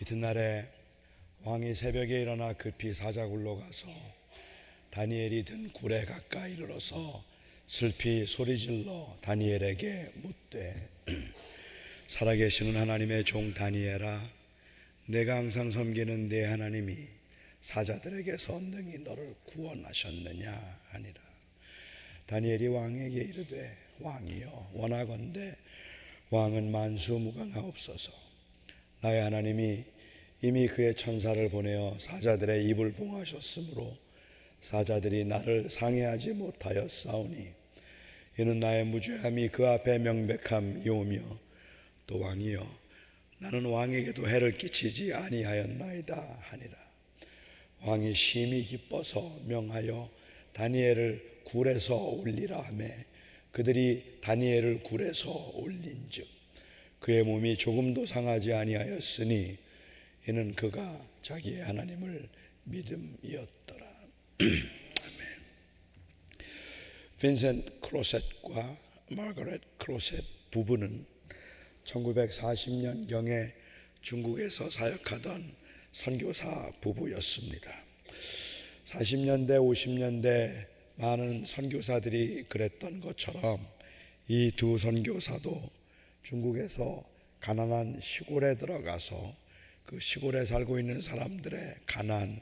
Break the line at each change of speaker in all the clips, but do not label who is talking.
이튿날에 왕이 새벽에 일어나 급히 사자굴로 가서 다니엘이 든 굴에 가까이 이르러서 슬피 소리질러 다니엘에게 묻되 살아계시는 하나님의 종 다니엘아 내가 항상 섬기는 내 하나님이 사자들에게서 능히 너를 구원하셨느냐 하니라. 다니엘이 왕에게 이르되 왕이여 원하건대 왕은 만수무강하옵소서. 나의 하나님이 이미 그의 천사를 보내어 사자들의 입을 봉하셨으므로 사자들이 나를 상해하지 못하여 싸우니 이는 나의 무죄함이 그 앞에 명백함이오며 또 왕이여 나는 왕에게도 해를 끼치지 아니하였나이다 하니라. 왕이 심히 기뻐서 명하여 다니엘을 굴에서 올리라 하매 그들이 다니엘을 굴에서 올린즉 그의 몸이 조금도 상하지 아니하였으니 이는 그가 자기의 하나님을 믿음이었더라. 아멘. 빈센트 크로셋과 마거렛 크로셋 부부는 1940년 경에 중국에서 사역하던 선교사 부부였습니다. 40년대, 50년대 많은 선교사들이 그랬던 것처럼 이 두 선교사도 중국에서 가난한 시골에 들어가서 그 시골에 살고 있는 사람들의 가난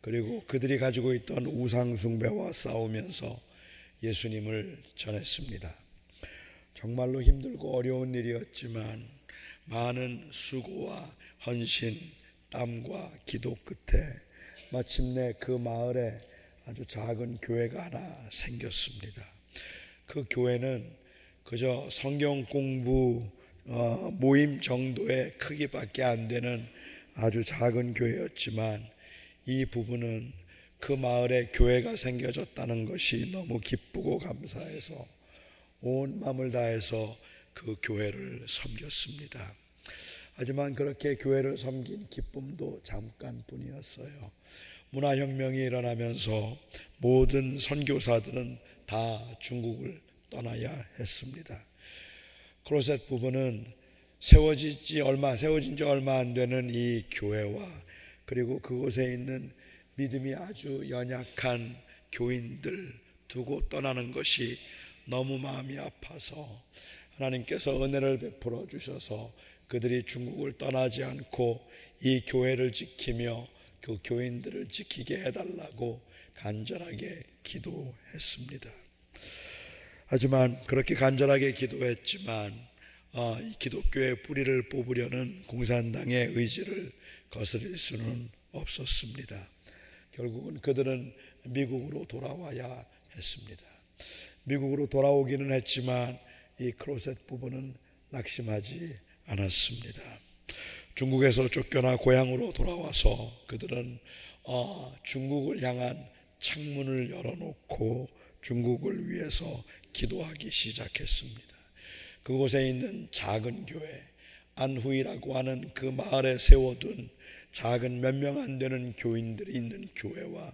그리고 그들이 가지고 있던 우상숭배와 싸우면서 예수님을 전했습니다. 정말로 힘들고 어려운 일이었지만 많은 수고와 헌신, 땀과 기도 끝에 마침내 그 마을에 아주 작은 교회가 하나 생겼습니다. 그 교회는 그저 성경 공부 어, 모임 정도의 크기밖에 안 되는 아주 작은 교회였지만 이 부부는 그 마을에 교회가 생겨졌다는 것이 너무 기쁘고 감사해서 온 마음을 다해서 그 교회를 섬겼습니다. 하지만 그렇게 교회를 섬긴 기쁨도 잠깐뿐이었어요. 문화혁명이 일어나면서 모든 선교사들은 다 중국을 떠나야 했습니다. 크로셋 부부는 세워지지 얼마 세워진 지 얼마 안 되는 이 교회와 그리고 그곳에 있는 믿음이 아주 연약한 교인들 두고 떠나는 것이 너무 마음이 아파서 하나님께서 은혜를 베풀어 주셔서 그들이 중국을 떠나지 않고 이 교회를 지키며 그 교인들을 지키게 해달라고 간절하게 기도했습니다. 하지만 그렇게 간절하게 기도했지만 어, 이 기독교의 뿌리를 뽑으려는 공산당의 의지를 거스릴 수는 없었습니다. 결국은 그들은 미국으로 돌아와야 했습니다. 미국으로 돌아오기는 했지만 이 크로셋 부부는 낙심하지 않았습니다. 중국에서 쫓겨나 고향으로 돌아와서 그들은 어, 중국을 향한 창문을 열어놓고 중국을 위해서 기도하기 시작했습니다. 그곳에 있는 작은 교회, 안후이라고 하는 그 마을에 세워둔 작은 몇 명 안 되는 교인들이 있는 교회와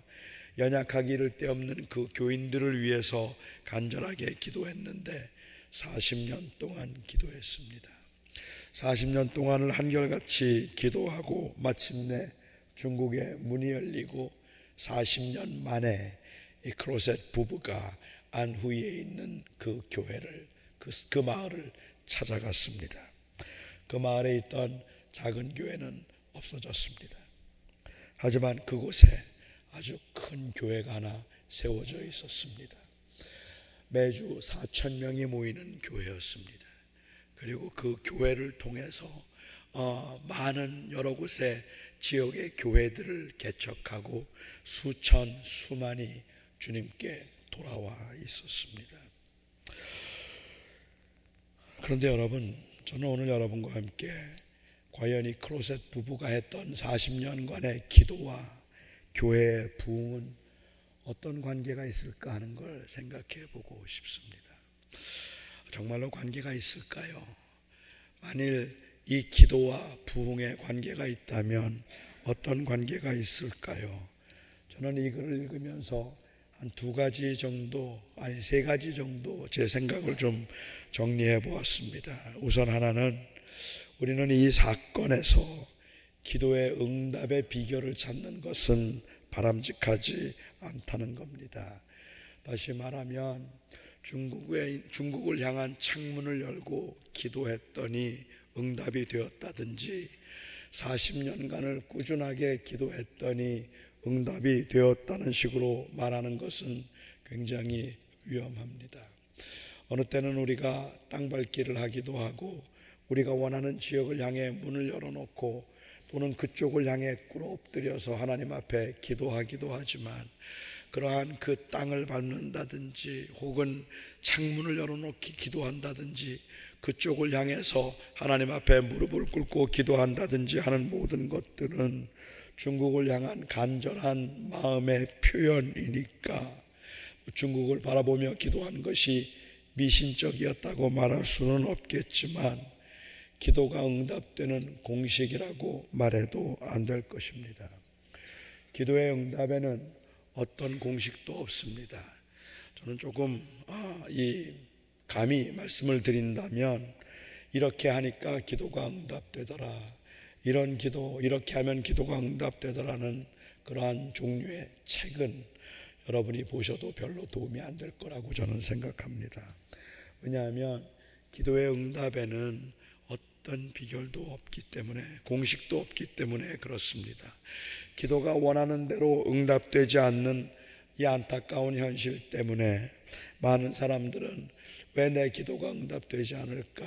연약하기를 데 없는 그 교인들을 위해서 간절하게 기도했는데 40년 동안 기도했습니다. 40년 동안을 한결같이 기도하고 마침내 중국의 문이 열리고 40년 만에 이 크로셋 부부가 안후에 있는 그 교회를 그, 그 마을을 찾아갔습니다. 그 마을에 있던 작은 교회는 없어졌습니다. 하지만 그곳에 아주 큰 교회가 하나 세워져 있었습니다. 매주 4천 명이 모이는 교회였습니다. 그리고 그 교회를 통해서 어, 많은 여러 곳에 지역의 교회들을 개척하고 수천 수만이 주님께 돌아와 있었습니다. 그런데 여러분, 저는 오늘 여러분과 함께 과연 이 크로셋 부부가 했던 40년간의 기도와 교회의 부흥은 어떤 관계가 있을까 하는 걸 생각해 보고 싶습니다. 정말로 관계가 있을까요? 만일 이 기도와 부흥의 관계가 있다면 어떤 관계가 있을까요? 저는 이 글을 읽으면서 한 두 가지 정도, 아니 세 가지 정도 제 생각을 좀 정리해 보았습니다. 우선 하나는 우리는 이 사건에서 기도의 응답의 비결을 찾는 것은 바람직하지 않다는 겁니다. 다시 말하면 중국의, 중국을 향한 창문을 열고 기도했더니 응답이 되었다든지 40년간을 꾸준하게 기도했더니 응답이 되었다는 식으로 말하는 것은 굉장히 위험합니다. 어느 때는 우리가 땅밟기를 하기도 하고 우리가 원하는 지역을 향해 문을 열어놓고 또는 그쪽을 향해 꿇어 엎드려서 하나님 앞에 기도하기도 하지만 그러한 그 땅을 밟는다든지 혹은 창문을 열어놓기 기도한다든지 그쪽을 향해서 하나님 앞에 무릎을 꿇고 기도한다든지 하는 모든 것들은 중국을 향한 간절한 마음의 표현이니까 중국을 바라보며 기도한 것이 미신적이었다고 말할 수는 없겠지만 기도가 응답되는 공식이라고 말해도 안 될 것입니다. 기도의 응답에는 어떤 공식도 없습니다. 저는 조금 아, 이 감히 말씀을 드린다면 이렇게 하니까 기도가 응답되더라. 이런 기도 이렇게 하면 기도가 응답되더라는 그러한 종류의 책은 여러분이 보셔도 별로 도움이 안 될 거라고 저는 생각합니다. 왜냐하면 기도의 응답에는 어떤 비결도 없기 때문에 공식도 없기 때문에 그렇습니다. 기도가 원하는 대로 응답되지 않는 이 안타까운 현실 때문에 많은 사람들은 왜 내 기도가 응답되지 않을까?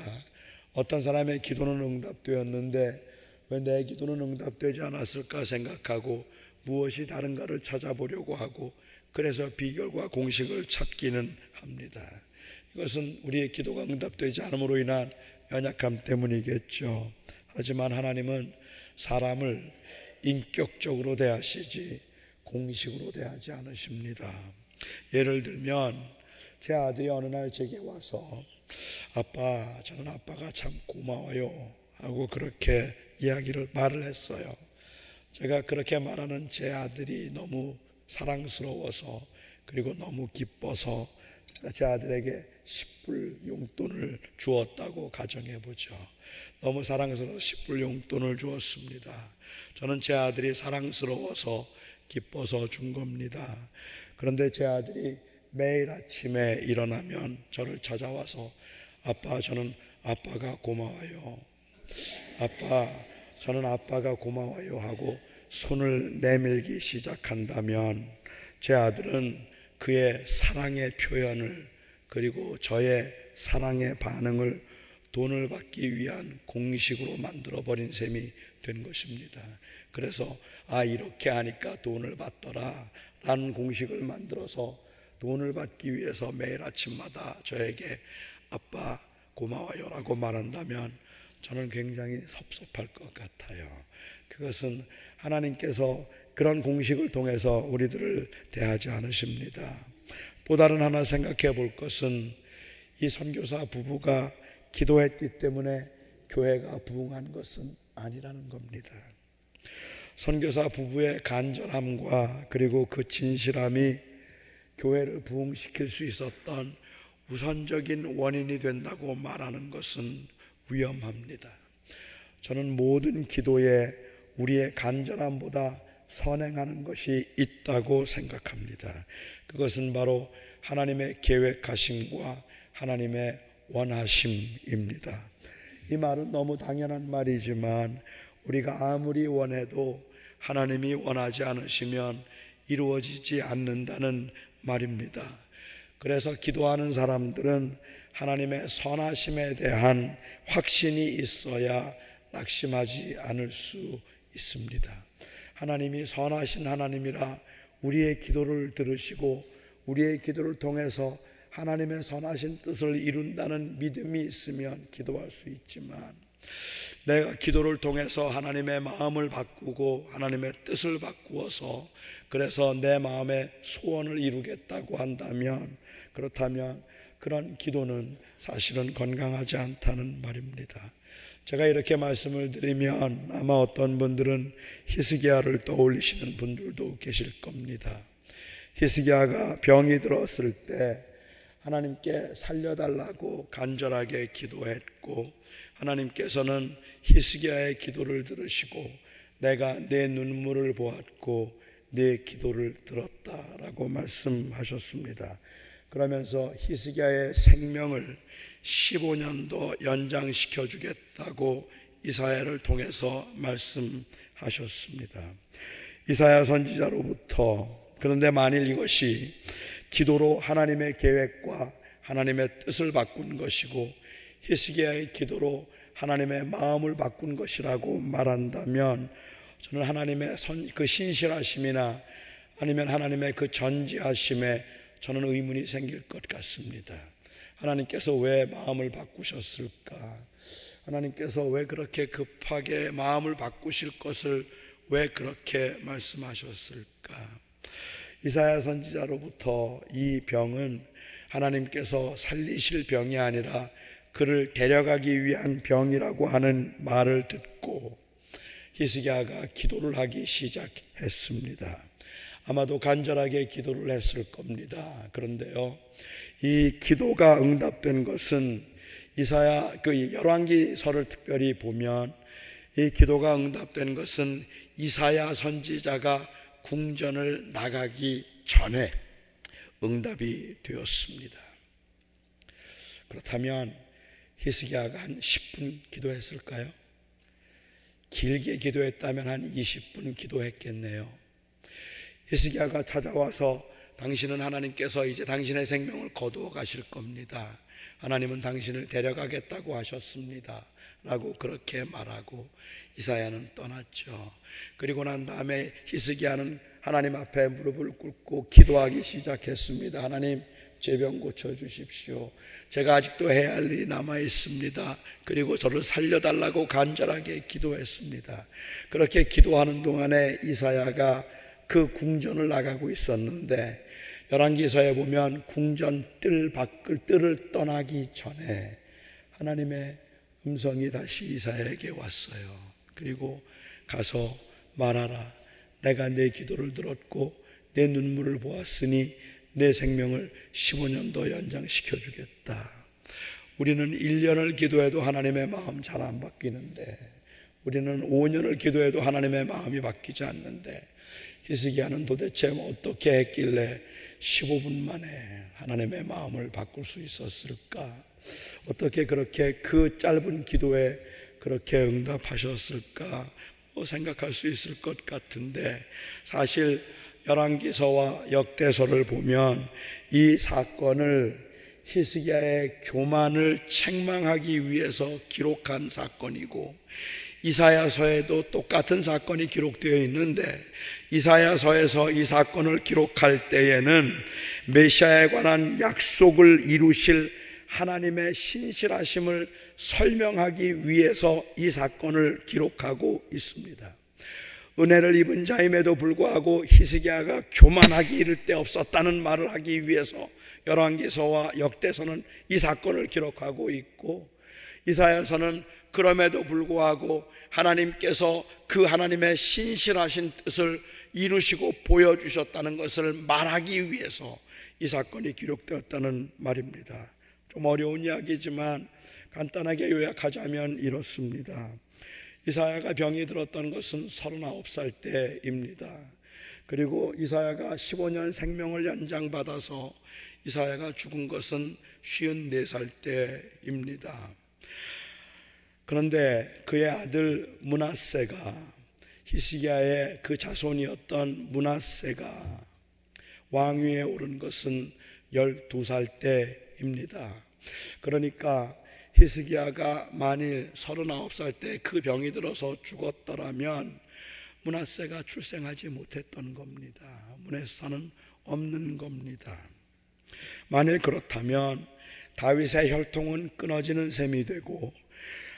어떤 사람의 기도는 응답되었는데 왜 내 기도는 응답되지 않았을까 생각하고 무엇이 다른가를 찾아보려고 하고 그래서 비결과 공식을 찾기는 합니다. 이것은 우리의 기도가 응답되지 않음으로 인한 연약함 때문이겠죠. 하지만 하나님은 사람을 인격적으로 대하시지 공식으로 대하지 않으십니다. 예를 들면 제 아들이 어느 날 제게 와서 아빠 저는 아빠가 참 고마워요 하고 그렇게 이야기를 말을 했어요. 제가 그렇게 말하는 제 아들이 너무 사랑스러워서 그리고 너무 기뻐서 제 아들에게 10불 용돈을 주었다고 가정해 보죠. 너무 사랑스러워 10불 용돈을 주었습니다. 저는 제 아들이 사랑스러워서 기뻐서 준 겁니다. 그런데 제 아들이 매일 아침에 일어나면 저를 찾아와서 아빠 저는 아빠가 고마워요. 아빠 저는 아빠가 고마워요 하고 손을 내밀기 시작한다면 제 아들은 그의 사랑의 표현을 그리고 저의 사랑의 반응을 돈을 받기 위한 공식으로 만들어 버린 셈이 된 것입니다. 그래서 아 이렇게 하니까 돈을 받더라 라는 공식을 만들어서 돈을 받기 위해서 매일 아침마다 저에게 아빠 고마워요 라고 말한다면 저는 굉장히 섭섭할 것 같아요. 그것은 하나님께서 그런 공식을 통해서 우리들을 대하지 않으십니다. 또 다른 하나 생각해 볼 것은 이 선교사 부부가 기도했기 때문에 교회가 부흥한 것은 아니라는 겁니다. 선교사 부부의 간절함과 그리고 그 진실함이 교회를 부흥시킬 수 있었던 우선적인 원인이 된다고 말하는 것은 위험합니다. 저는 모든 기도에 우리의 간절함보다 선행하는 것이 있다고 생각합니다. 그것은 바로 하나님의 계획하심과 하나님의 원하심입니다. 이 말은 너무 당연한 말이지만 우리가 아무리 원해도 하나님이 원하지 않으시면 이루어지지 않는다는 말입니다. 그래서 기도하는 사람들은 하나님의 선하심에 대한 확신이 있어야 낙심하지 않을 수 있습니다. 하나님이 선하신 하나님이라 우리의 기도를 들으시고 우리의 기도를 통해서 하나님의 선하신 뜻을 이룬다는 믿음이 있으면 기도할 수 있지만 내가 기도를 통해서 하나님의 마음을 바꾸고 하나님의 뜻을 바꾸어서 그래서 내 마음의 소원을 이루겠다고 한다면 그렇다면 그런 기도는 사실은 건강하지 않다는 말입니다. 제가 이렇게 말씀을 드리면 아마 어떤 분들은 히스기야를 떠올리시는 분들도 계실 겁니다. 히스기야가 병이 들었을 때 하나님께 살려달라고 간절하게 기도했고 하나님께서는 히스기야의 기도를 들으시고 내가 내 눈물을 보았고 내 기도를 들었다라고 말씀하셨습니다. 그러면서 히스기야의 생명을 15년 더 연장시켜 주겠다 고 이사야를 통해서 말씀하셨습니다. 이사야 선지자로부터 그런데 만일 이것이 기도로 하나님의 계획과 하나님의 뜻을 바꾼 것이고 히스기야의 기도로 하나님의 마음을 바꾼 것이라고 말한다면 저는 하나님의 선, 그 신실하심이나 아니면 하나님의 그 전지하심에 저는 의문이 생길 것 같습니다. 하나님께서 왜 마음을 바꾸셨을까? 하나님께서 왜 그렇게 급하게 마음을 바꾸실 것을 왜 그렇게 말씀하셨을까? 이사야 선지자로부터 이 병은 하나님께서 살리실 병이 아니라 그를 데려가기 위한 병이라고 하는 말을 듣고 히스기야가 기도를 하기 시작했습니다. 아마도 간절하게 기도를 했을 겁니다. 그런데요, 이 기도가 응답된 것은 이사야 그 열왕기서를 특별히 보면 이 기도가 응답된 것은 이사야 선지자가 궁전을 나가기 전에 응답이 되었습니다. 그렇다면 히스기야가 한 10분 기도했을까요? 길게 기도했다면 한 20분 기도했겠네요. 히스기야가 찾아와서 당신은 하나님께서 이제 당신의 생명을 거두어 가실 겁니다. 하나님은 당신을 데려가겠다고 하셨습니다. 라고 그렇게 말하고 이사야는 떠났죠. 그리고 난 다음에 히스기야는 하나님 앞에 무릎을 꿇고 기도하기 시작했습니다. 하나님, 제병 고쳐 주십시오. 제가 아직도 해야 할 일이 남아 있습니다. 그리고 저를 살려 달라고 간절하게 기도했습니다. 그렇게 기도하는 동안에 이사야가 그 궁전을 나가고 있었는데 열왕기서에 보면 궁전 뜰 밖을 뜰을 떠나기 전에 하나님의 음성이 다시 이사야에게 왔어요. 그리고 가서 말하라. 내가 내 기도를 들었고 내 눈물을 보았으니 내 생명을 15년 더 연장시켜 주겠다. 우리는 1년을 기도해도 하나님의 마음 잘 안 바뀌는데 우리는 5년을 기도해도 하나님의 마음이 바뀌지 않는데 히스기야는 도대체 어떻게 했길래 15분 만에 하나님의 마음을 바꿀 수 있었을까? 어떻게 그렇게 그 짧은 기도에 그렇게 응답하셨을까? 뭐 생각할 수 있을 것 같은데 사실 열왕기서와 역대서를 보면 이 사건을 히스기야의 교만을 책망하기 위해서 기록한 사건이고 이사야서에도 똑같은 사건이 기록되어 있는데 이사야서에서 이 사건을 기록할 때에는 메시아에 관한 약속을 이루실 하나님의 신실하심을 설명하기 위해서 이 사건을 기록하고 있습니다. 은혜를 입은 자임에도 불구하고 히스기야가 교만하기 이를 데 없었다는 말을 하기 위해서 열왕기서와 역대서는 이 사건을 기록하고 있고 이사야서는 그럼에도 불구하고 하나님께서 그 하나님의 신실하신 뜻을 이루시고 보여주셨다는 것을 말하기 위해서 이 사건이 기록되었다는 말입니다. 좀 어려운 이야기지만 간단하게 요약하자면 이렇습니다. 이사야가 병이 들었던 것은 39살 때입니다. 그리고 이사야가 15년 생명을 연장받아서 이사야가 죽은 것은 54살 때입니다. 그런데 그의 아들 문하세가 히스기야의 그 자손이었던 문하세가 왕위에 오른 것은 12살 때입니다. 그러니까 히스기야가 만일 39살 때 그 병이 들어서 죽었더라면 문하세가 출생하지 못했던 겁니다. 문하세는 없는 겁니다. 만일 그렇다면 다윗의 혈통은 끊어지는 셈이 되고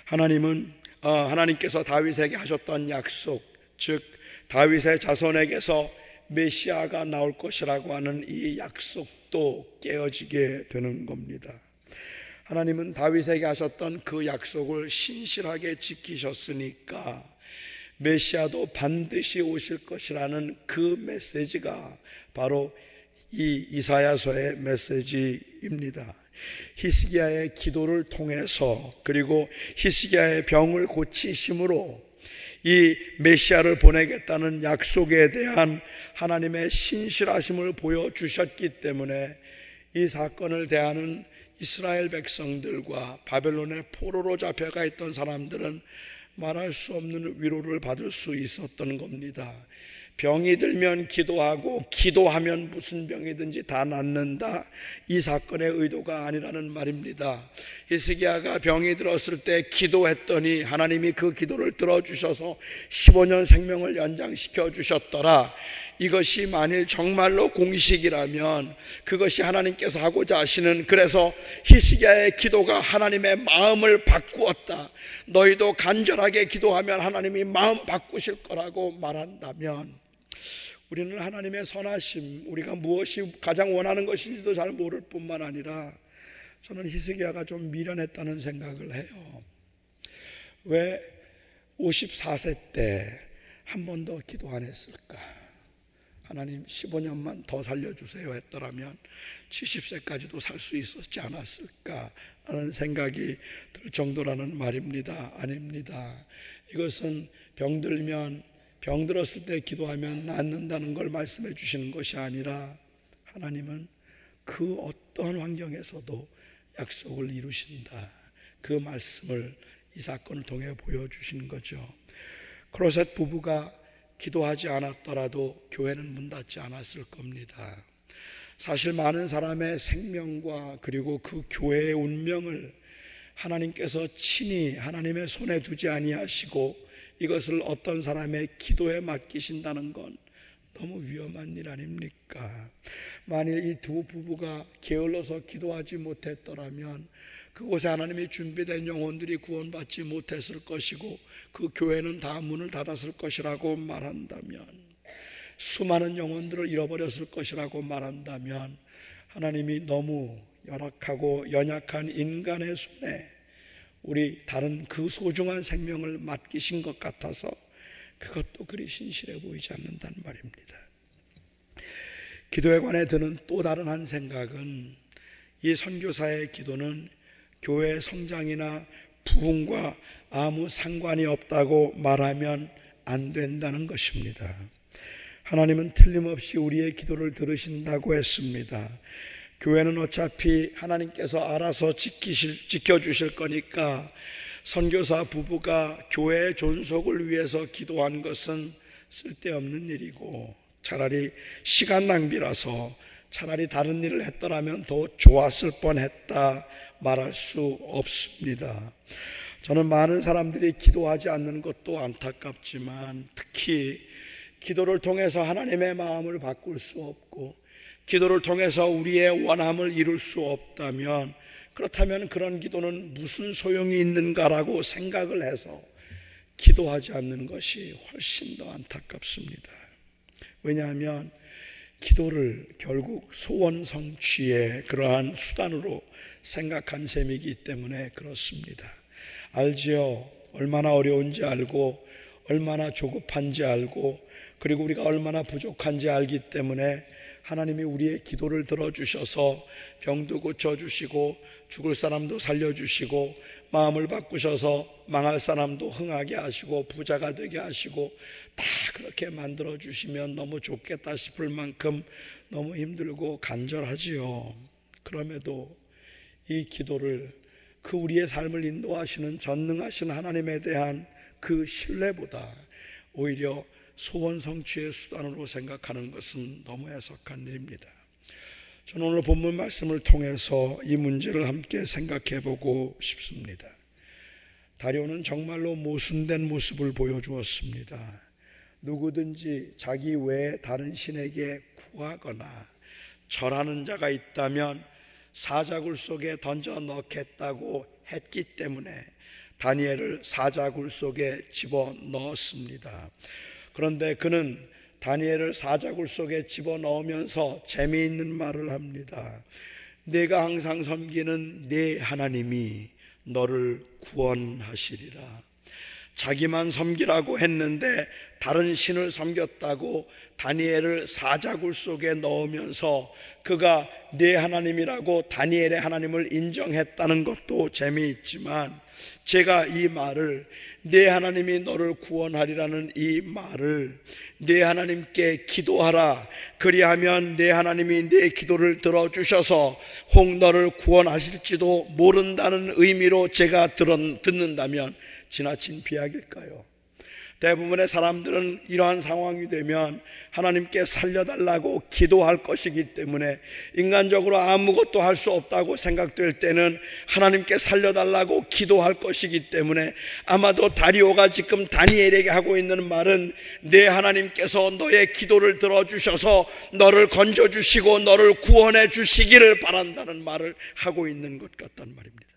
하나님은 어, 하나님께서 다윗에게 하셨던 약속, 즉 다윗의 자손에게서 메시아가 나올 것이라고 하는 이 약속도 깨어지게 되는 겁니다. 하나님은 다윗에게 하셨던 그 약속을 신실하게 지키셨으니까 메시아도 반드시 오실 것이라는 그 메시지가 바로 이 이사야서의 메시지입니다. 히스기야의 기도를 통해서 그리고 히스기야의 병을 고치심으로 이 메시아를 보내겠다는 약속에 대한 하나님의 신실하심을 보여주셨기 때문에 이 사건을 대하는 이스라엘 백성들과 바벨론의 포로로 잡혀가 있던 사람들은 말할 수 없는 위로를 받을 수 있었던 겁니다. 병이 들면 기도하고 기도하면 무슨 병이든지 다 낫는다. 이 사건의 의도가 아니라는 말입니다. 히스기야가 병이 들었을 때 기도했더니 하나님이 그 기도를 들어주셔서 15년 생명을 연장시켜 주셨더라. 이것이 만일 정말로 공식이라면 그것이 하나님께서 하고자 하시는 그래서 히스기야의 기도가 하나님의 마음을 바꾸었다. 너희도 간절하게 기도하면 하나님이 마음 바꾸실 거라고 말한다면 우리는 하나님의 선하심, 우리가 무엇이 가장 원하는 것인지도 잘 모를 뿐만 아니라 저는 히스기야가 좀 미련했다는 생각을 해요. 왜 54세 때 한 번도 기도 안 했을까? 하나님 15년만 더 살려주세요 했더라면 70세까지도 살 수 있었지 않았을까 하는 생각이 들 정도라는 말입니다. 아닙니다. 이것은 병들면 병들었을 때 기도하면 낫는다는 걸 말씀해 주시는 것이 아니라 하나님은 그 어떤 환경에서도 약속을 이루신다. 그 말씀을 이 사건을 통해 보여주시는 거죠. 크로셋 부부가 기도하지 않았더라도 교회는 문 닫지 않았을 겁니다. 사실 많은 사람의 생명과 그리고 그 교회의 운명을 하나님께서 친히 하나님의 손에 두지 아니하시고 이것을 어떤 사람의 기도에 맡기신다는 건 너무 위험한 일 아닙니까? 만일 이 두 부부가 게을러서 기도하지 못했더라면 그곳에 하나님이 준비된 영혼들이 구원받지 못했을 것이고 그 교회는 다 문을 닫았을 것이라고 말한다면 수많은 영혼들을 잃어버렸을 것이라고 말한다면 하나님이 너무 열악하고 연약한 인간의 손에 우리 다른 그 소중한 생명을 맡기신 것 같아서 그것도 그리 신실해 보이지 않는다는 말입니다. 기도에 관해 드는 또 다른 한 생각은 이 선교사의 기도는 교회 성장이나 부흥과 아무 상관이 없다고 말하면 안 된다는 것입니다. 하나님은 틀림없이 우리의 기도를 들으신다고 했습니다. 교회는 어차피 하나님께서 알아서 지키실, 지켜주실 거니까 선교사 부부가 교회의 존속을 위해서 기도한 것은 쓸데없는 일이고 차라리 시간 낭비라서 차라리 다른 일을 했더라면 더 좋았을 뻔했다 말할 수 없습니다. 저는 많은 사람들이 기도하지 않는 것도 안타깝지만 특히 기도를 통해서 하나님의 마음을 바꿀 수 없고 기도를 통해서 우리의 원함을 이룰 수 없다면 그렇다면 그런 기도는 무슨 소용이 있는가라고 생각을 해서 기도하지 않는 것이 훨씬 더 안타깝습니다. 왜냐하면 기도를 결국 소원 성취의 그러한 수단으로 생각한 셈이기 때문에 그렇습니다. 알지요? 얼마나 어려운지 알고 얼마나 조급한지 알고 그리고 우리가 얼마나 부족한지 알기 때문에 하나님이 우리의 기도를 들어주셔서 병도 고쳐주시고 죽을 사람도 살려주시고 마음을 바꾸셔서 망할 사람도 흥하게 하시고 부자가 되게 하시고 다 그렇게 만들어 주시면 너무 좋겠다 싶을 만큼 너무 힘들고 간절하지요. 그럼에도 이 기도를 그 우리의 삶을 인도하시는 전능하신 하나님에 대한 그 신뢰보다 오히려 소원 성취의 수단으로 생각하는 것은 너무 해석한 일입니다. 저는 오늘 본문 말씀을 통해서 이 문제를 함께 생각해 보고 싶습니다. 다리오는 정말로 모순된 모습을 보여주었습니다. 누구든지 자기 외에 다른 신에게 구하거나 절하는 자가 있다면 사자굴 속에 던져 넣겠다고 했기 때문에 다니엘을 사자굴 속에 집어 넣었습니다. 그런데 그는 다니엘을 사자굴 속에 집어넣으면서 재미있는 말을 합니다. 내가 항상 섬기는 내 하나님이 너를 구원하시리라. 자기만 섬기라고 했는데 다른 신을 섬겼다고 다니엘을 사자굴 속에 넣으면서 그가 내 하나님이라고 다니엘의 하나님을 인정했다는 것도 재미있지만 제가 이 말을 내 하나님이 너를 구원하리라는 이 말을 내 하나님께 기도하라 그리하면 내 하나님이 내 기도를 들어주셔서 혹 너를 구원하실지도 모른다는 의미로 제가 듣는다면 지나친 비약일까요? 대부분의 사람들은 이러한 상황이 되면 하나님께 살려달라고 기도할 것이기 때문에 인간적으로 아무것도 할 수 없다고 생각될 때는 하나님께 살려달라고 기도할 것이기 때문에 아마도 다리오가 지금 다니엘에게 하고 있는 말은 내 하나님께서 너의 기도를 들어주셔서 너를 건져주시고 너를 구원해 주시기를 바란다는 말을 하고 있는 것 같단 말입니다.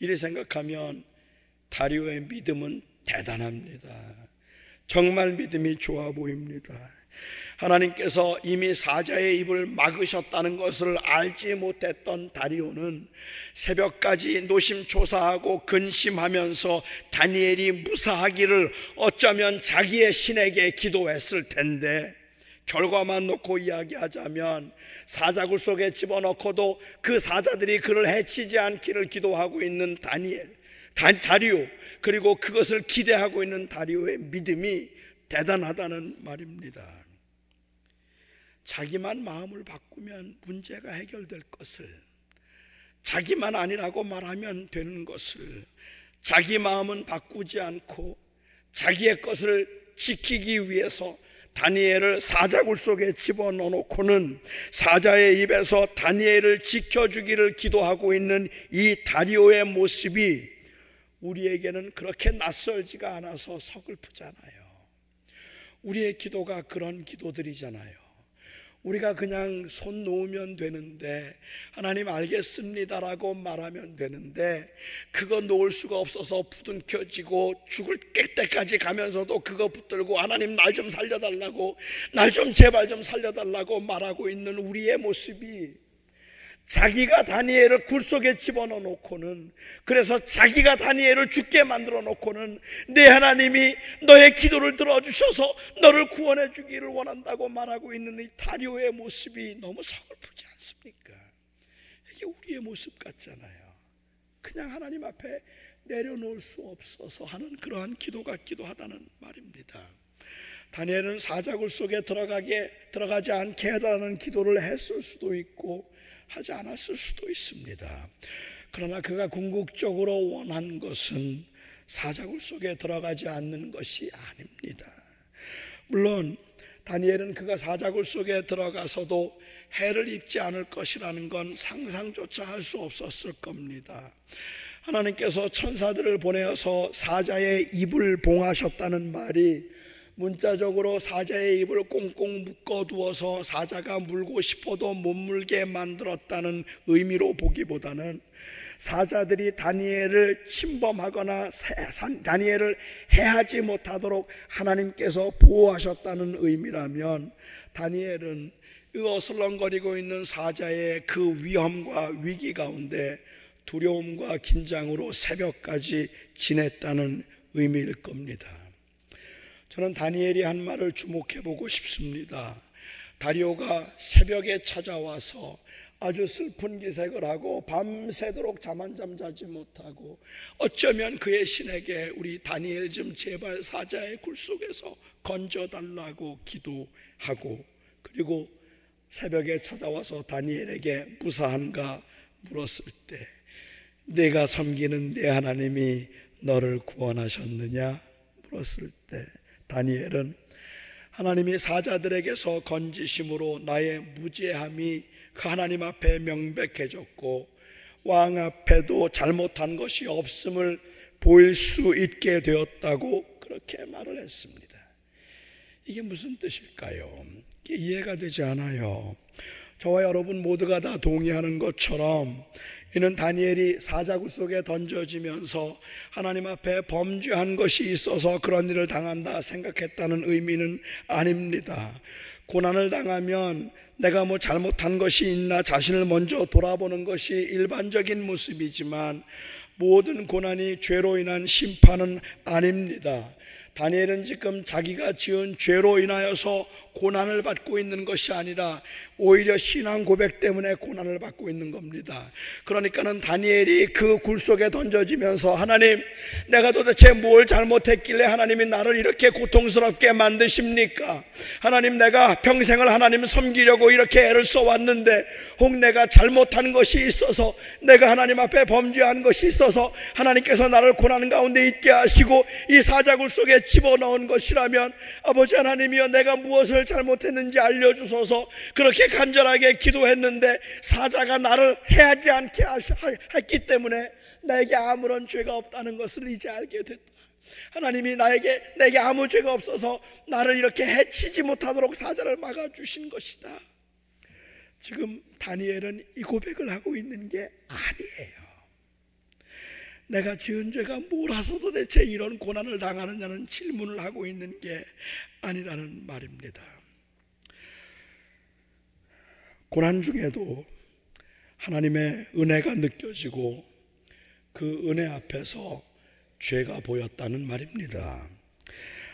이리 생각하면 다리오의 믿음은 대단합니다. 정말 믿음이 좋아 보입니다. 하나님께서 이미 사자의 입을 막으셨다는 것을 알지 못했던 다리오는 새벽까지 노심초사하고 근심하면서 다니엘이 무사하기를 어쩌면 자기의 신에게 기도했을 텐데 결과만 놓고 이야기하자면 사자굴 속에 집어넣고도 그 사자들이 그를 해치지 않기를 기도하고 있는 다니엘, 다리오 그리고 그것을 기대하고 있는 다리오의 믿음이 대단하다는 말입니다. 자기만 마음을 바꾸면 문제가 해결될 것을 자기만 아니라고 말하면 되는 것을 자기 마음은 바꾸지 않고 자기의 것을 지키기 위해서 다니엘을 사자굴 속에 집어넣어 놓고는 사자의 입에서 다니엘을 지켜주기를 기도하고 있는 이 다리오의 모습이 우리에게는 그렇게 낯설지가 않아서 서글프잖아요. 우리의 기도가 그런 기도들이잖아요. 우리가 그냥 손 놓으면 되는데 하나님 알겠습니다라고 말하면 되는데 그거 놓을 수가 없어서 부둥켜지고 죽을 때까지 가면서도 그거 붙들고 하나님 날 좀 살려달라고 날 좀 제발 좀 살려달라고 말하고 있는 우리의 모습이 자기가 다니엘을 굴 속에 집어넣어 놓고는 그래서 자기가 다니엘을 죽게 만들어 놓고는 내 하나님이 너의 기도를 들어주셔서 너를 구원해 주기를 원한다고 말하고 있는 이 다리오의 모습이 너무 서글프지 않습니까? 이게 우리의 모습 같잖아요. 그냥 하나님 앞에 내려놓을 수 없어서 하는 그러한 기도 같기도 하다는 말입니다. 다니엘은 사자굴 속에 들어가게 들어가지 않게 해달라는 기도를 했을 수도 있고 하지 않았을 수도 있습니다. 그러나 그가 궁극적으로 원한 것은 사자굴 속에 들어가지 않는 것이 아닙니다. 물론 다니엘은 그가 사자굴 속에 들어가서도 해를 입지 않을 것이라는 건 상상조차 할 수 없었을 겁니다. 하나님께서 천사들을 보내어서 사자의 입을 봉하셨다는 말이 문자적으로 사자의 입을 꽁꽁 묶어두어서 사자가 물고 싶어도 못 물게 만들었다는 의미로 보기보다는 사자들이 다니엘을 침범하거나 다니엘을 해하지 못하도록 하나님께서 보호하셨다는 의미라면 다니엘은 어슬렁거리고 있는 사자의 그 위험과 위기 가운데 두려움과 긴장으로 새벽까지 지냈다는 의미일 겁니다. 저는 다니엘이 한 말을 주목해 보고 싶습니다. 다리오가 새벽에 찾아와서 아주 슬픈 기색을 하고 밤새도록 잠 한 잠 자지 못하고 어쩌면 그의 신에게 우리 다니엘 좀 제발 사자의 굴 속에서 건져달라고 기도하고 그리고 새벽에 찾아와서 다니엘에게 무사한가 물었을 때 내가 섬기는 내 하나님이 너를 구원하셨느냐 물었을 때 다니엘은 하나님이 사자들에게서 건지심으로 나의 무죄함이 그 하나님 앞에 명백해졌고 왕 앞에도 잘못한 것이 없음을 보일 수 있게 되었다고 그렇게 말을 했습니다. 이게 무슨 뜻일까요? 이해가 되지 않아요. 저와 여러분 모두가 다 동의하는 것처럼 이는 다니엘이 사자구 속에 던져지면서 하나님 앞에 범죄한 것이 있어서 그런 일을 당한다 생각했다는 의미는 아닙니다. 고난을 당하면 내가 뭐 잘못한 것이 있나 자신을 먼저 돌아보는 것이 일반적인 모습이지만 모든 고난이 죄로 인한 심판은 아닙니다. 다니엘은 지금 자기가 지은 죄로 인하여서 고난을 받고 있는 것이 아니라 오히려 신앙 고백 때문에 고난을 받고 있는 겁니다. 그러니까는 다니엘이 그 굴 속에 던져지면서 하나님, 내가 도대체 뭘 잘못했길래 하나님이 나를 이렇게 고통스럽게 만드십니까? 하나님, 내가 평생을 하나님 섬기려고 이렇게 애를 써왔는데, 혹 내가 잘못한 것이 있어서, 내가 하나님 앞에 범죄한 것이 있어서, 하나님께서 나를 고난 가운데 있게 하시고, 이 사자굴 속에 집어넣은 것이라면, 아버지 하나님이여, 내가 무엇을 잘못했는지 알려주소서, 그렇게 간절하게 기도했는데 사자가 나를 해하지 않게 했기 때문에 나에게 아무런 죄가 없다는 것을 이제 알게 됐다. 하나님이 나에게 내게 아무 죄가 없어서 나를 이렇게 해치지 못하도록 사자를 막아 주신 것이다. 지금 다니엘은 이 고백을 하고 있는 게 아니에요. 내가 지은 죄가 뭐라서 도대체 이런 고난을 당하느냐는 질문을 하고 있는 게 아니라는 말입니다. 고난 중에도 하나님의 은혜가 느껴지고 그 은혜 앞에서 죄가 보였다는 말입니다.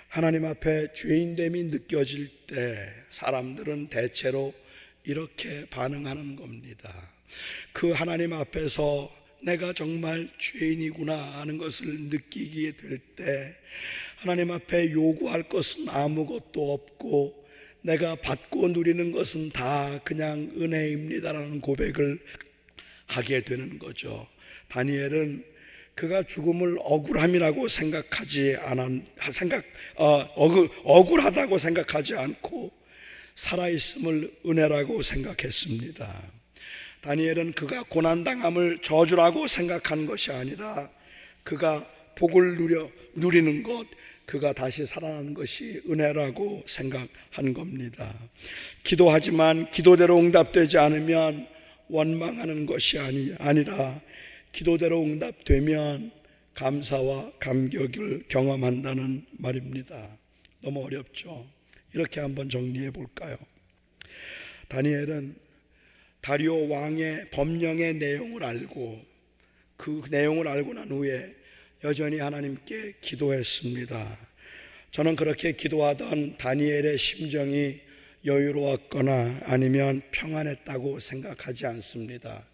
하나님 앞에 죄인됨이 느껴질 때 사람들은 대체로 이렇게 반응하는 겁니다. 그 하나님 앞에서 내가 정말 죄인이구나 하는 것을 느끼게 될 때 하나님 앞에 요구할 것은 아무것도 없고 내가 받고 누리는 것은 다 그냥 은혜입니다라는 고백을 하게 되는 거죠. 다니엘은 그가 죽음을 억울함이라고 생각하지 않아 생각 어, 억울, 억울하다고 생각하지 않고 살아 있음을 은혜라고 생각했습니다. 다니엘은 그가 고난 당함을 저주라고 생각한 것이 아니라 그가 복을 누려 누리는 것 그가 다시 살아나는 것이 은혜라고 생각한 겁니다. 기도하지만 기도대로 응답되지 않으면 원망하는 것이 아니, 아니라 기도대로 응답되면 감사와 감격을 경험한다는 말입니다. 너무 어렵죠? 이렇게 한번 정리해 볼까요? 다니엘은 다리오 왕의 법령의 내용을 알고 그 내용을 알고 난 후에 여전히 하나님께 기도했습니다. 저는 그렇게 기도하던 다니엘의 심정이 여유로웠거나 아니면 평안했다고 생각하지 않습니다.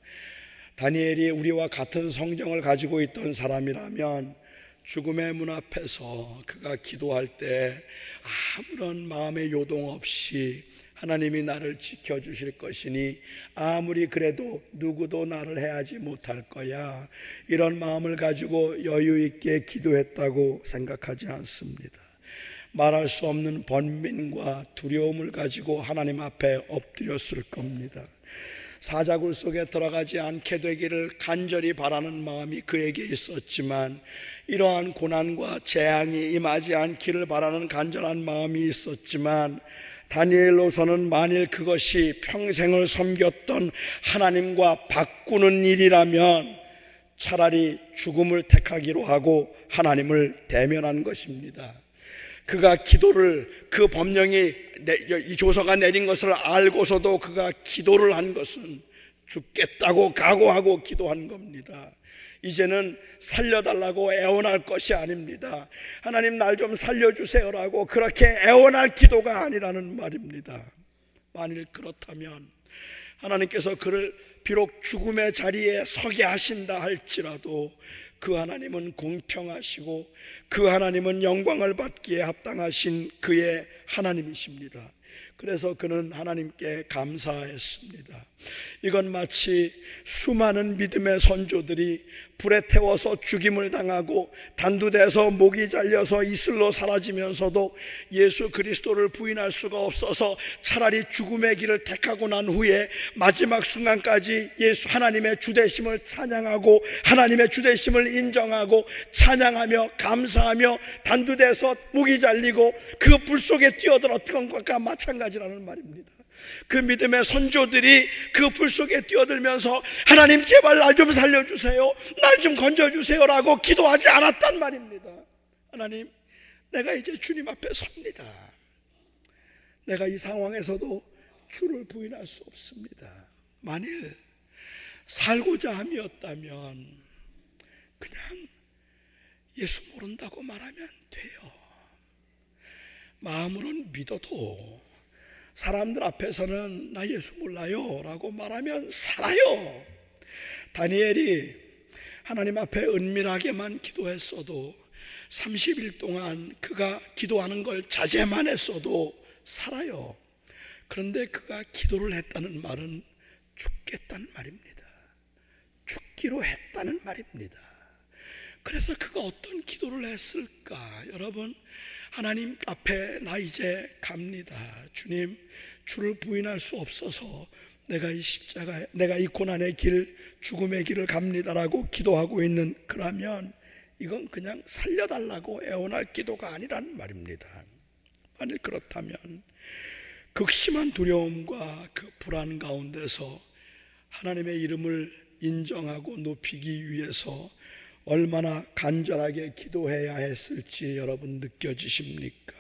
다니엘이 우리와 같은 성정을 가지고 있던 사람이라면 죽음의 문 앞에서 그가 기도할 때 아무런 마음의 요동 없이 하나님이 나를 지켜주실 것이니 아무리 그래도 누구도 나를 해하지 못할 거야. 이런 마음을 가지고 여유 있게 기도했다고 생각하지 않습니다. 말할 수 없는 번민과 두려움을 가지고 하나님 앞에 엎드렸을 겁니다. 사자굴 속에 들어가지 않게 되기를 간절히 바라는 마음이 그에게 있었지만 이러한 고난과 재앙이 임하지 않기를 바라는 간절한 마음이 있었지만 다니엘로서는 만일 그것이 평생을 섬겼던 하나님과 바꾸는 일이라면 차라리 죽음을 택하기로 하고 하나님을 대면한 것입니다. 그가 기도를 그 법령이 이 조서가 내린 것을 알고서도 그가 기도를 한 것은 죽겠다고 각오하고 기도한 겁니다. 이제는 살려달라고 애원할 것이 아닙니다. 하나님 날 좀 살려주세요라고 그렇게 애원할 기도가 아니라는 말입니다. 만일 그렇다면 하나님께서 그를 비록 죽음의 자리에 서게 하신다 할지라도 그 하나님은 공평하시고 그 하나님은 영광을 받기에 합당하신 그의 하나님이십니다. 그래서 그는 하나님께 감사했습니다. 이건 마치 수많은 믿음의 선조들이 불에 태워서 죽임을 당하고 단두대에서 목이 잘려서 이슬로 사라지면서도 예수 그리스도를 부인할 수가 없어서 차라리 죽음의 길을 택하고 난 후에 마지막 순간까지 예수 하나님의 주대심을 찬양하고 하나님의 주대심을 인정하고 찬양하며 감사하며 단두대에서 목이 잘리고 그 불 속에 뛰어들었던 것과 마찬가지라는 말입니다. 그 믿음의 선조들이 그 불 속에 뛰어들면서 하나님 제발 날 좀 살려주세요. 날 좀 건져주세요 라고 기도하지 않았단 말입니다. 하나님, 내가 이제 주님 앞에 섭니다. 내가 이 상황에서도 주를 부인할 수 없습니다. 만일 살고자 함이었다면 그냥 예수 모른다고 말하면 돼요. 마음으로는 믿어도 사람들 앞에서는 나 예수 몰라요 라고 말하면 살아요. 다니엘이 하나님 앞에 은밀하게만 기도했어도 30일 동안 그가 기도하는 걸 자제만 했어도 살아요. 그런데 그가 기도를 했다는 말은 죽겠다는 말입니다. 죽기로 했다는 말입니다. 그래서 그가 어떤 기도를 했을까? 여러분, 하나님 앞에 나 이제 갑니다. 주님, 주를 부인할 수 없어서 내가 이 십자가, 내가 이 고난의 길, 죽음의 길을 갑니다라고 기도하고 있는 그러면 이건 그냥 살려달라고 애원할 기도가 아니란 말입니다. 만일 그렇다면 극심한 두려움과 그 불안 가운데서 하나님의 이름을 인정하고 높이기 위해서 얼마나 간절하게 기도해야 했을지 여러분 느껴지십니까?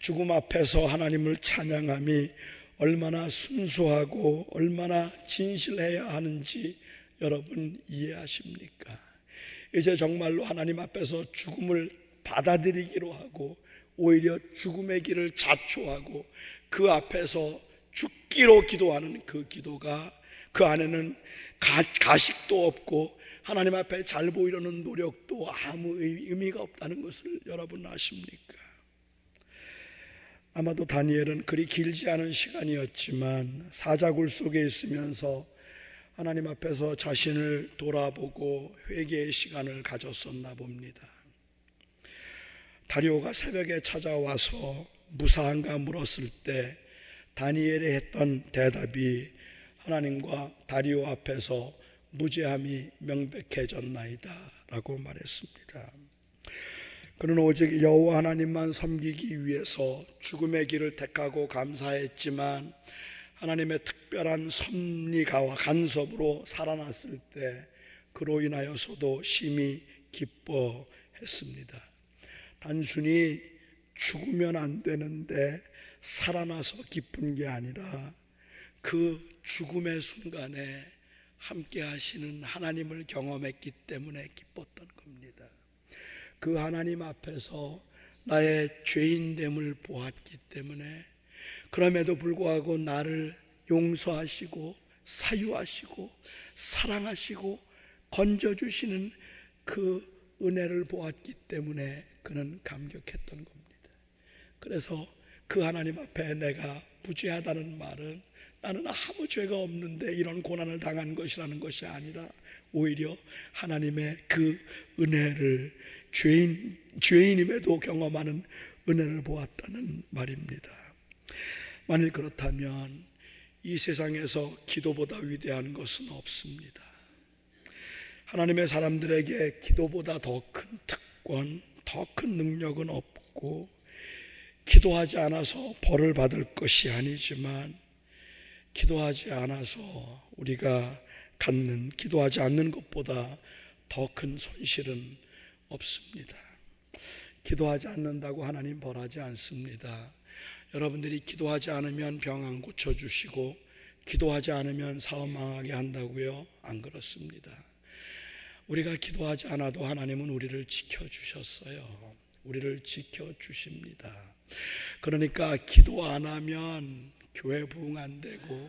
죽음 앞에서 하나님을 찬양함이 얼마나 순수하고 얼마나 진실해야 하는지 여러분 이해하십니까? 이제 정말로 하나님 앞에서 죽음을 받아들이기로 하고 오히려 죽음의 길을 자초하고 그 앞에서 죽기로 기도하는 그 기도가 그 안에는 가, 식도 없고 하나님 앞에 잘 보이려는 노력도 아무 의미가 없다는 것을 여러분 아십니까? 아마도 다니엘은 그리 길지 않은 시간이었지만 사자굴 속에 있으면서 하나님 앞에서 자신을 돌아보고 회개의 시간을 가졌었나 봅니다. 다리오가 새벽에 찾아와서 무사한가 물었을 때 다니엘이 했던 대답이 하나님과 다리오 앞에서 무죄함이 명백해졌나이다 라고 말했습니다. 그는 오직 여호와 하나님만 섬기기 위해서 죽음의 길을 택하고 감사했지만 하나님의 특별한 섭리가와 간섭으로 살아났을 때 그로 인하여서도 심히 기뻐했습니다. 단순히 죽으면 안 되는데 살아나서 기쁜 게 아니라 그 죽음의 순간에 함께 하시는 하나님을 경험했기 때문에 기뻤던 겁니다. 그 하나님 앞에서 나의 죄인됨을 보았기 때문에 그럼에도 불구하고 나를 용서하시고 사유하시고 사랑하시고 건져주시는 그 은혜를 보았기 때문에 그는 감격했던 겁니다. 그래서 그 하나님 앞에 내가 부재하다는 말은 나는 아무 죄가 없는데 이런 고난을 당한 것이라는 것이 아니라 오히려 하나님의 그 은혜를 죄인, 죄인임에도 경험하는 은혜를 보았다는 말입니다. 만일 그렇다면 이 세상에서 기도보다 위대한 것은 없습니다. 하나님의 사람들에게 기도보다 더 큰 특권, 더 큰 능력은 없고, 기도하지 않아서 벌을 받을 것이 아니지만, 기도하지 않아서 우리가 갖는 기도하지 않는 것보다 더 큰 손실은 없습니다. 기도하지 않는다고 하나님 벌하지 않습니다. 여러분들이 기도하지 않으면 병 안 고쳐 주시고, 기도하지 않으면 사업 망하게 한다고요? 안 그렇습니다. 우리가 기도하지 않아도 하나님은 우리를 지켜 주셨어요. 우리를 지켜 주십니다. 그러니까 기도 안 하면 교회 부흥 안 되고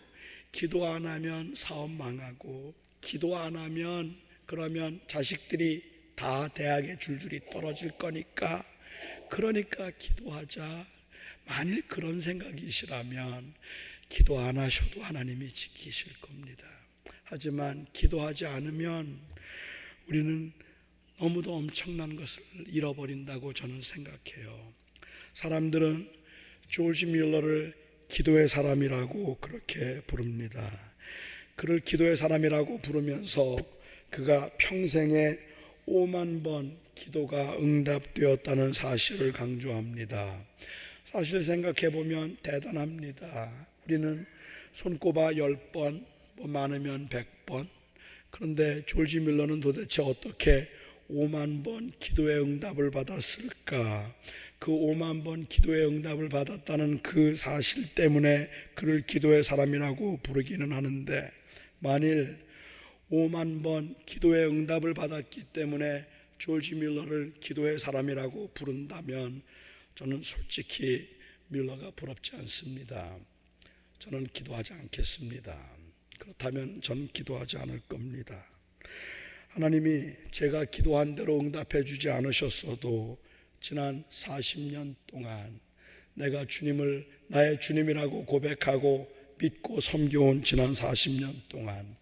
기도 안 하면 사업 망하고 기도 안 하면 그러면 자식들이 다 대학에 줄줄이 떨어질 거니까 그러니까 기도하자. 만일 그런 생각이시라면 기도 안 하셔도 하나님이 지키실 겁니다. 하지만 기도하지 않으면 우리는 너무도 엄청난 것을 잃어버린다고 저는 생각해요. 사람들은 조지 밀러를 기도의 사람이라고 그렇게 부릅니다. 그를 기도의 사람이라고 부르면서 그가 평생에 5만 번 기도가 응답되었다는 사실을 강조합니다. 사실 생각해 보면 대단합니다. 우리는 손꼽아 10번, 뭐 많으면 100번. 그런데 졸지 밀러는 도대체 어떻게 5만 번 기도의 응답을 받았을까? 그 5만 번 기도의 응답을 받았다는 그 사실 때문에 그를 기도의 사람이라고 부르기는 하는데 만일 5만 번 기도의 응답을 받았기 때문에 조지 밀러를 기도의 사람이라고 부른다면 저는 솔직히 밀러가 부럽지 않습니다. 저는 기도하지 않겠습니다. 그렇다면 전 기도하지 않을 겁니다. 하나님이 제가 기도한 대로 응답해 주지 않으셨어도 지난 40년 동안 내가 주님을 나의 주님이라고 고백하고 믿고 섬겨온 지난 40년 동안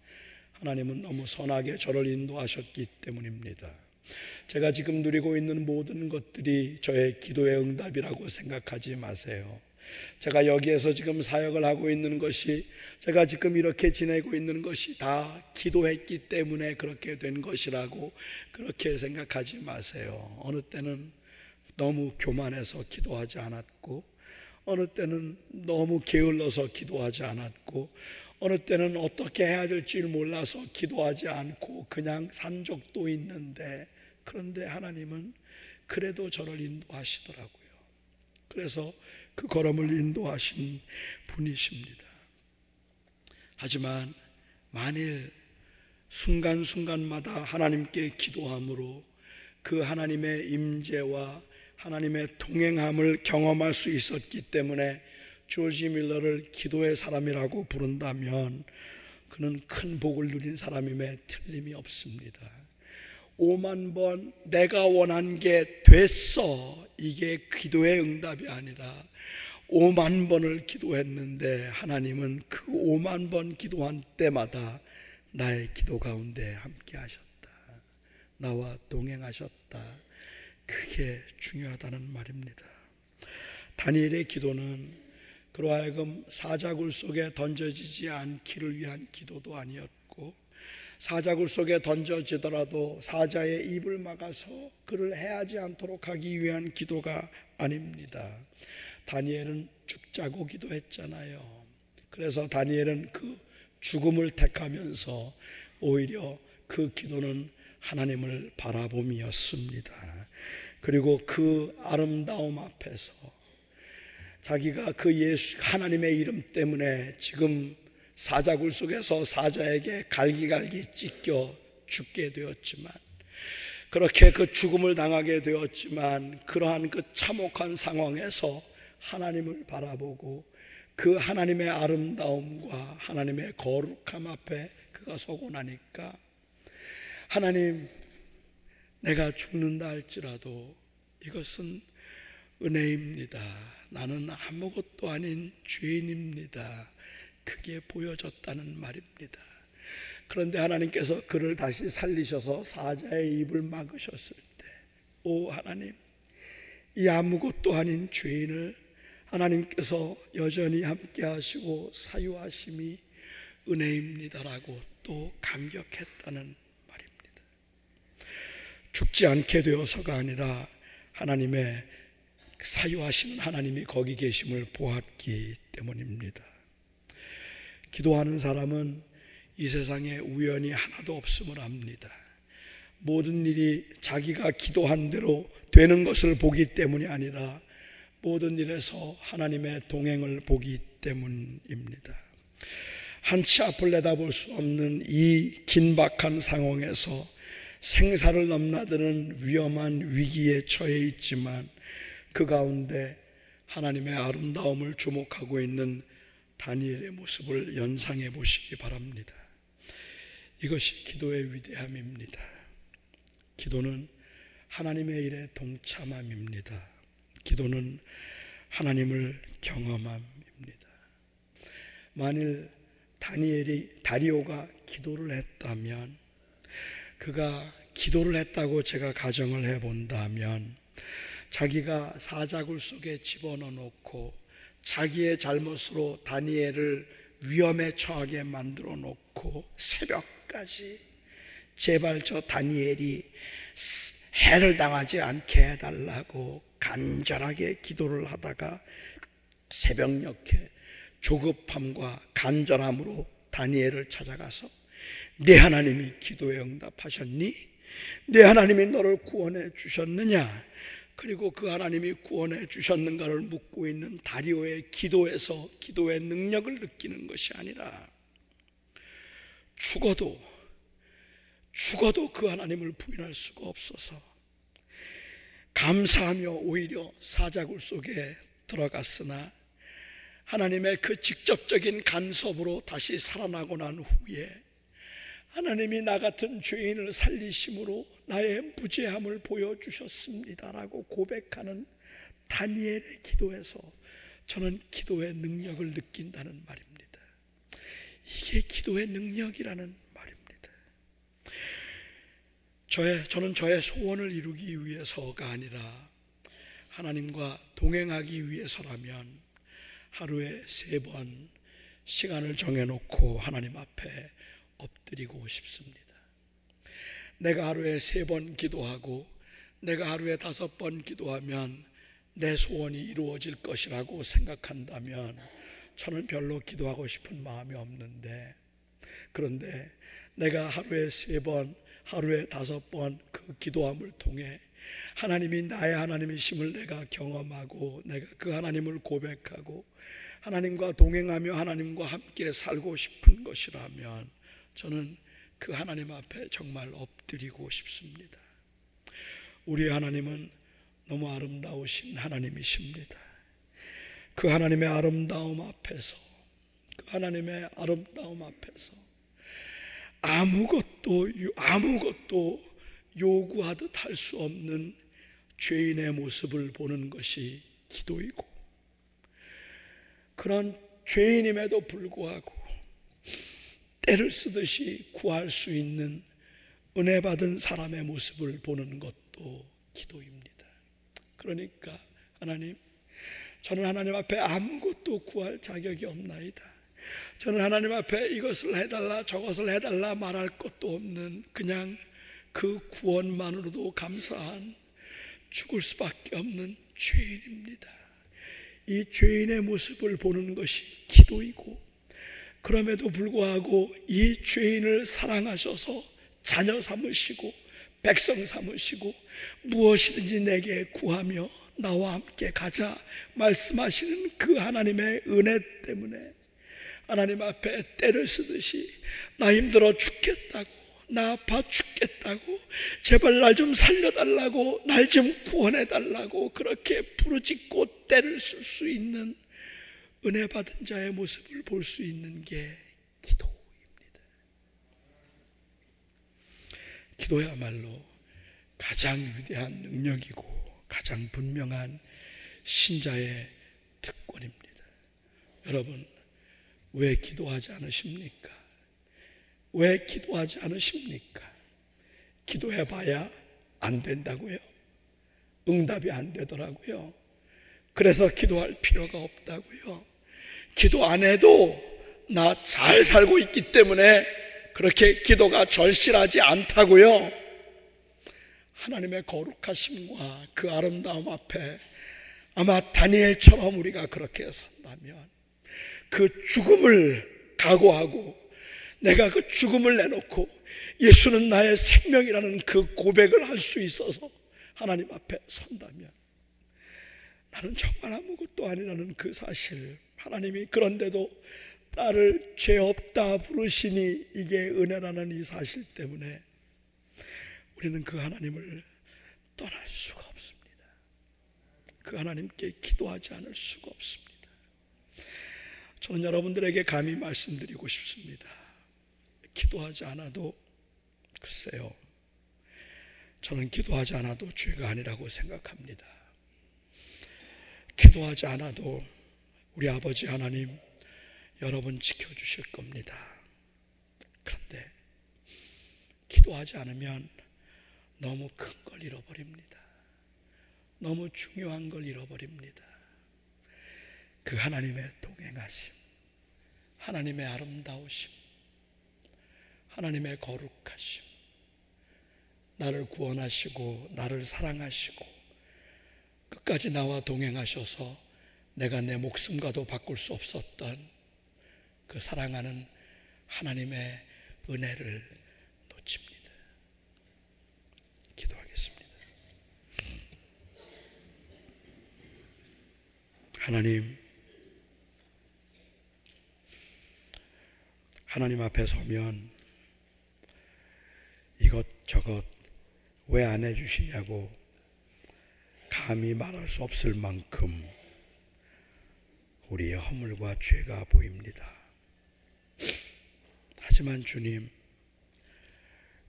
하나님은 너무 선하게 저를 인도하셨기 때문입니다. 제가 지금 누리고 있는 모든 것들이 저의 기도의 응답이라고 생각하지 마세요. 제가 여기에서 지금 사역을 하고 있는 것이 제가 지금 이렇게 지내고 있는 것이 다 기도했기 때문에 그렇게 된 것이라고 그렇게 생각하지 마세요. 어느 때는 너무 교만해서 기도하지 않았고 어느 때는 너무 게을러서 기도하지 않았고 어느 때는 어떻게 해야 될지 몰라서 기도하지 않고 그냥 산 적도 있는데 그런데 하나님은 그래도 저를 인도하시더라고요. 그래서 그 걸음을 인도하신 분이십니다. 하지만 만일 순간순간마다 하나님께 기도함으로 그 하나님의 임재와 하나님의 동행함을 경험할 수 있었기 때문에 조지 밀러를 기도의 사람이라고 부른다면 그는 큰 복을 누린 사람임에 틀림이 없습니다. 5만 번 내가 원한 게 됐어. 이게 기도의 응답이 아니라 5만 번을 기도했는데 하나님은 그 5만 번 기도한 때마다 나의 기도 가운데 함께 하셨다. 나와 동행하셨다. 그게 중요하다는 말입니다. 다니엘의 기도는 그러하여금 사자굴 속에 던져지지 않기를 위한 기도도 아니었고 사자굴 속에 던져지더라도 사자의 입을 막아서 그를 해하지 않도록 하기 위한 기도가 아닙니다. 다니엘은 죽자고 기도했잖아요. 그래서 다니엘은 그 죽음을 택하면서 오히려 그 기도는 하나님을 바라봄이었습니다. 그리고 그 아름다움 앞에서 자기가 그 예수 하나님의 이름 때문에 지금 사자굴 속에서 사자에게 갈기갈기 찢겨 죽게 되었지만 그렇게 그 죽음을 당하게 되었지만 그러한 그 참혹한 상황에서 하나님을 바라보고 그 하나님의 아름다움과 하나님의 거룩함 앞에 그가 서고 나니까 하나님 내가 죽는다 할지라도 이것은 은혜입니다. 나는 아무것도 아닌 죄인입니다. 그게 보여졌다는 말입니다. 그런데 하나님께서 그를 다시 살리셔서 사자의 입을 막으셨을 때, 오 하나님, 이 아무것도 아닌 죄인을 하나님께서 여전히 함께 하시고 사유하심이 은혜입니다라고 또 감격했다는 말입니다. 죽지 않게 되어서가 아니라 하나님의 사유하시는 하나님이 거기 계심을 보았기 때문입니다. 기도하는 사람은 이 세상에 우연이 하나도 없음을 압니다. 모든 일이 자기가 기도한 대로 되는 것을 보기 때문이 아니라 모든 일에서 하나님의 동행을 보기 때문입니다. 한치 앞을 내다볼 수 없는 이 긴박한 상황에서 생사를 넘나드는 위험한 위기에 처해 있지만 그 가운데 하나님의 아름다움을 주목하고 있는 다니엘의 모습을 연상해 보시기 바랍니다. 이것이 기도의 위대함입니다. 기도는 하나님의 일에 동참함입니다. 기도는 하나님을 경험함입니다. 만일 다니엘이 다리오가 기도를 했다면 그가 기도를 했다고 제가 가정을 해 본다면 자기가 사자굴 속에 집어넣어 놓고 자기의 잘못으로 다니엘을 위험에 처하게 만들어 놓고 새벽까지 제발 저 다니엘이 해를 당하지 않게 해달라고 간절하게 기도를 하다가 새벽녘에 조급함과 간절함으로 다니엘을 찾아가서 내 하나님이 기도에 응답하셨니? 내 하나님이 너를 구원해 주셨느냐? 그리고 그 하나님이 구원해 주셨는가를 묻고 있는 다리오의 기도에서 기도의 능력을 느끼는 것이 아니라 죽어도 죽어도 그 하나님을 부인할 수가 없어서 감사하며 오히려 사자굴 속에 들어갔으나 하나님의 그 직접적인 간섭으로 다시 살아나고 난 후에 하나님이 나 같은 죄인을 살리심으로 나의 무죄함을 보여주셨습니다라고 고백하는 다니엘의 기도에서 저는 기도의 능력을 느낀다는 말입니다. 이게 기도의 능력이라는 말입니다. 저의, 저는 저의 소원을 이루기 위해서가 아니라 하나님과 동행하기 위해서라면 하루에 세 번 시간을 정해놓고 하나님 앞에 엎드리고 싶습니다. 내가 하루에 세 번 기도하고 내가 하루에 다섯 번 기도하면 내 소원이 이루어질 것이라고 생각한다면 저는 별로 기도하고 싶은 마음이 없는데 그런데 내가 하루에 세 번, 하루에 다섯 번 그 기도함을 통해 하나님이 나의 하나님이심을 내가 경험하고 내가 그 하나님을 고백하고 하나님과 동행하며 하나님과 함께 살고 싶은 것이라면 저는 그 하나님 앞에 정말 엎드리고 싶습니다. 우리 하나님은 너무 아름다우신 하나님이십니다. 그 하나님의 아름다움 앞에서, 그 하나님의 아름다움 앞에서 아무것도, 아무것도 요구하듯 할 수 없는 죄인의 모습을 보는 것이 기도이고, 그런 죄인임에도 불구하고 때를 쓰듯이 구할 수 있는 은혜 받은 사람의 모습을 보는 것도 기도입니다. 그러니까 하나님, 저는 하나님 앞에 아무것도 구할 자격이 없나이다. 저는 하나님 앞에 이것을 해달라 저것을 해달라 말할 것도 없는 그냥 그 구원만으로도 감사한 죽을 수밖에 없는 죄인입니다. 이 죄인의 모습을 보는 것이 기도이고 그럼에도 불구하고 이 죄인을 사랑하셔서 자녀 삼으시고 백성 삼으시고 무엇이든지 내게 구하며 나와 함께 가자 말씀하시는 그 하나님의 은혜 때문에 하나님 앞에 때를 쓰듯이 나 힘들어 죽겠다고 나 아파 죽겠다고 제발 날 좀 살려달라고 날 좀 구원해달라고 그렇게 부르짖고 때를 쓸 수 있는 은혜 받은 자의 모습을 볼 수 있는 게 기도입니다. 기도야말로 가장 위대한 능력이고 가장 분명한 신자의 특권입니다. 여러분, 왜 기도하지 않으십니까? 왜 기도하지 않으십니까? 기도해 봐야 안 된다고요. 응답이 안 되더라고요. 그래서 기도할 필요가 없다고요. 기도 안 해도 나 잘 살고 있기 때문에 그렇게 기도가 절실하지 않다고요. 하나님의 거룩하심과 그 아름다움 앞에 아마 다니엘처럼 우리가 그렇게 산다면 그 죽음을 각오하고 내가 그 죽음을 내놓고 예수는 나의 생명이라는 그 고백을 할 수 있어서 하나님 앞에 선다면 나는 정말 아무것도 아니라는 그 사실 하나님이 그런데도 나를 죄 없다 부르시니 이게 은혜라는 이 사실 때문에 우리는 그 하나님을 떠날 수가 없습니다. 그 하나님께 기도하지 않을 수가 없습니다. 저는 여러분들에게 감히 말씀드리고 싶습니다. 기도하지 않아도 글쎄요. 저는 기도하지 않아도 죄가 아니라고 생각합니다. 기도하지 않아도 우리 아버지 하나님 여러분 지켜주실 겁니다. 그런데 기도하지 않으면 너무 큰 걸 잃어버립니다. 너무 중요한 걸 잃어버립니다. 그 하나님의 동행하심, 하나님의 아름다우심, 하나님의 거룩하심, 나를 구원하시고, 나를 사랑하시고, 끝까지 나와 동행하셔서 내가 내 목숨과도 바꿀 수 없었던 그 사랑하는 하나님의 은혜를 놓칩니다. 기도하겠습니다. 하나님, 하나님 앞에 서면 이것저것 왜 안 해주시냐고 감히 말할 수 없을 만큼 우리의 허물과 죄가 보입니다. 하지만 주님,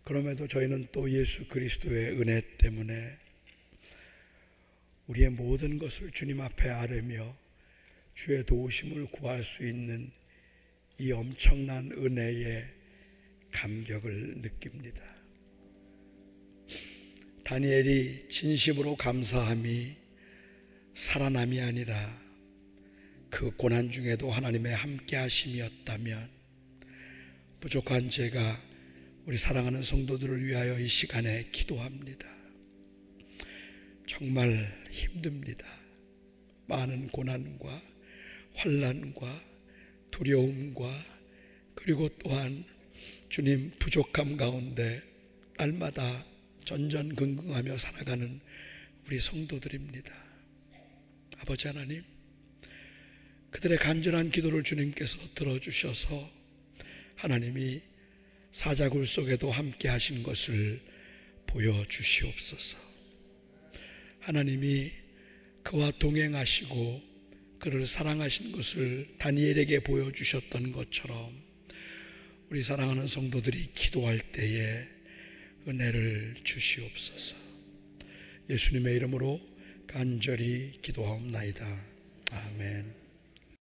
그럼에도 저희는 또 예수 그리스도의 은혜 때문에 우리의 모든 것을 주님 앞에 아뢰며 주의 도우심을 구할 수 있는 이 엄청난 은혜에 감격을 느낍니다. 다니엘이 진심으로 감사함이 살아남이 아니라 그 고난 중에도 하나님의 함께 하심이었다면 부족한 제가 우리 사랑하는 성도들을 위하여 이 시간에 기도합니다. 정말 힘듭니다. 많은 고난과 환란과 두려움과 그리고 또한 주님 부족함 가운데 날마다 전전긍긍하며 살아가는 우리 성도들입니다. 아버지 하나님, 그들의 간절한 기도를 주님께서 들어주셔서 하나님이 사자굴 속에도 함께 하신 것을 보여주시옵소서. 하나님이 그와 동행하시고 그를 사랑하신 것을 다니엘에게 보여주셨던 것처럼 우리 사랑하는 성도들이 기도할 때에 은혜를 주시옵소서. 예수님의 이름으로 간절히 기도하옵나이다. 아멘.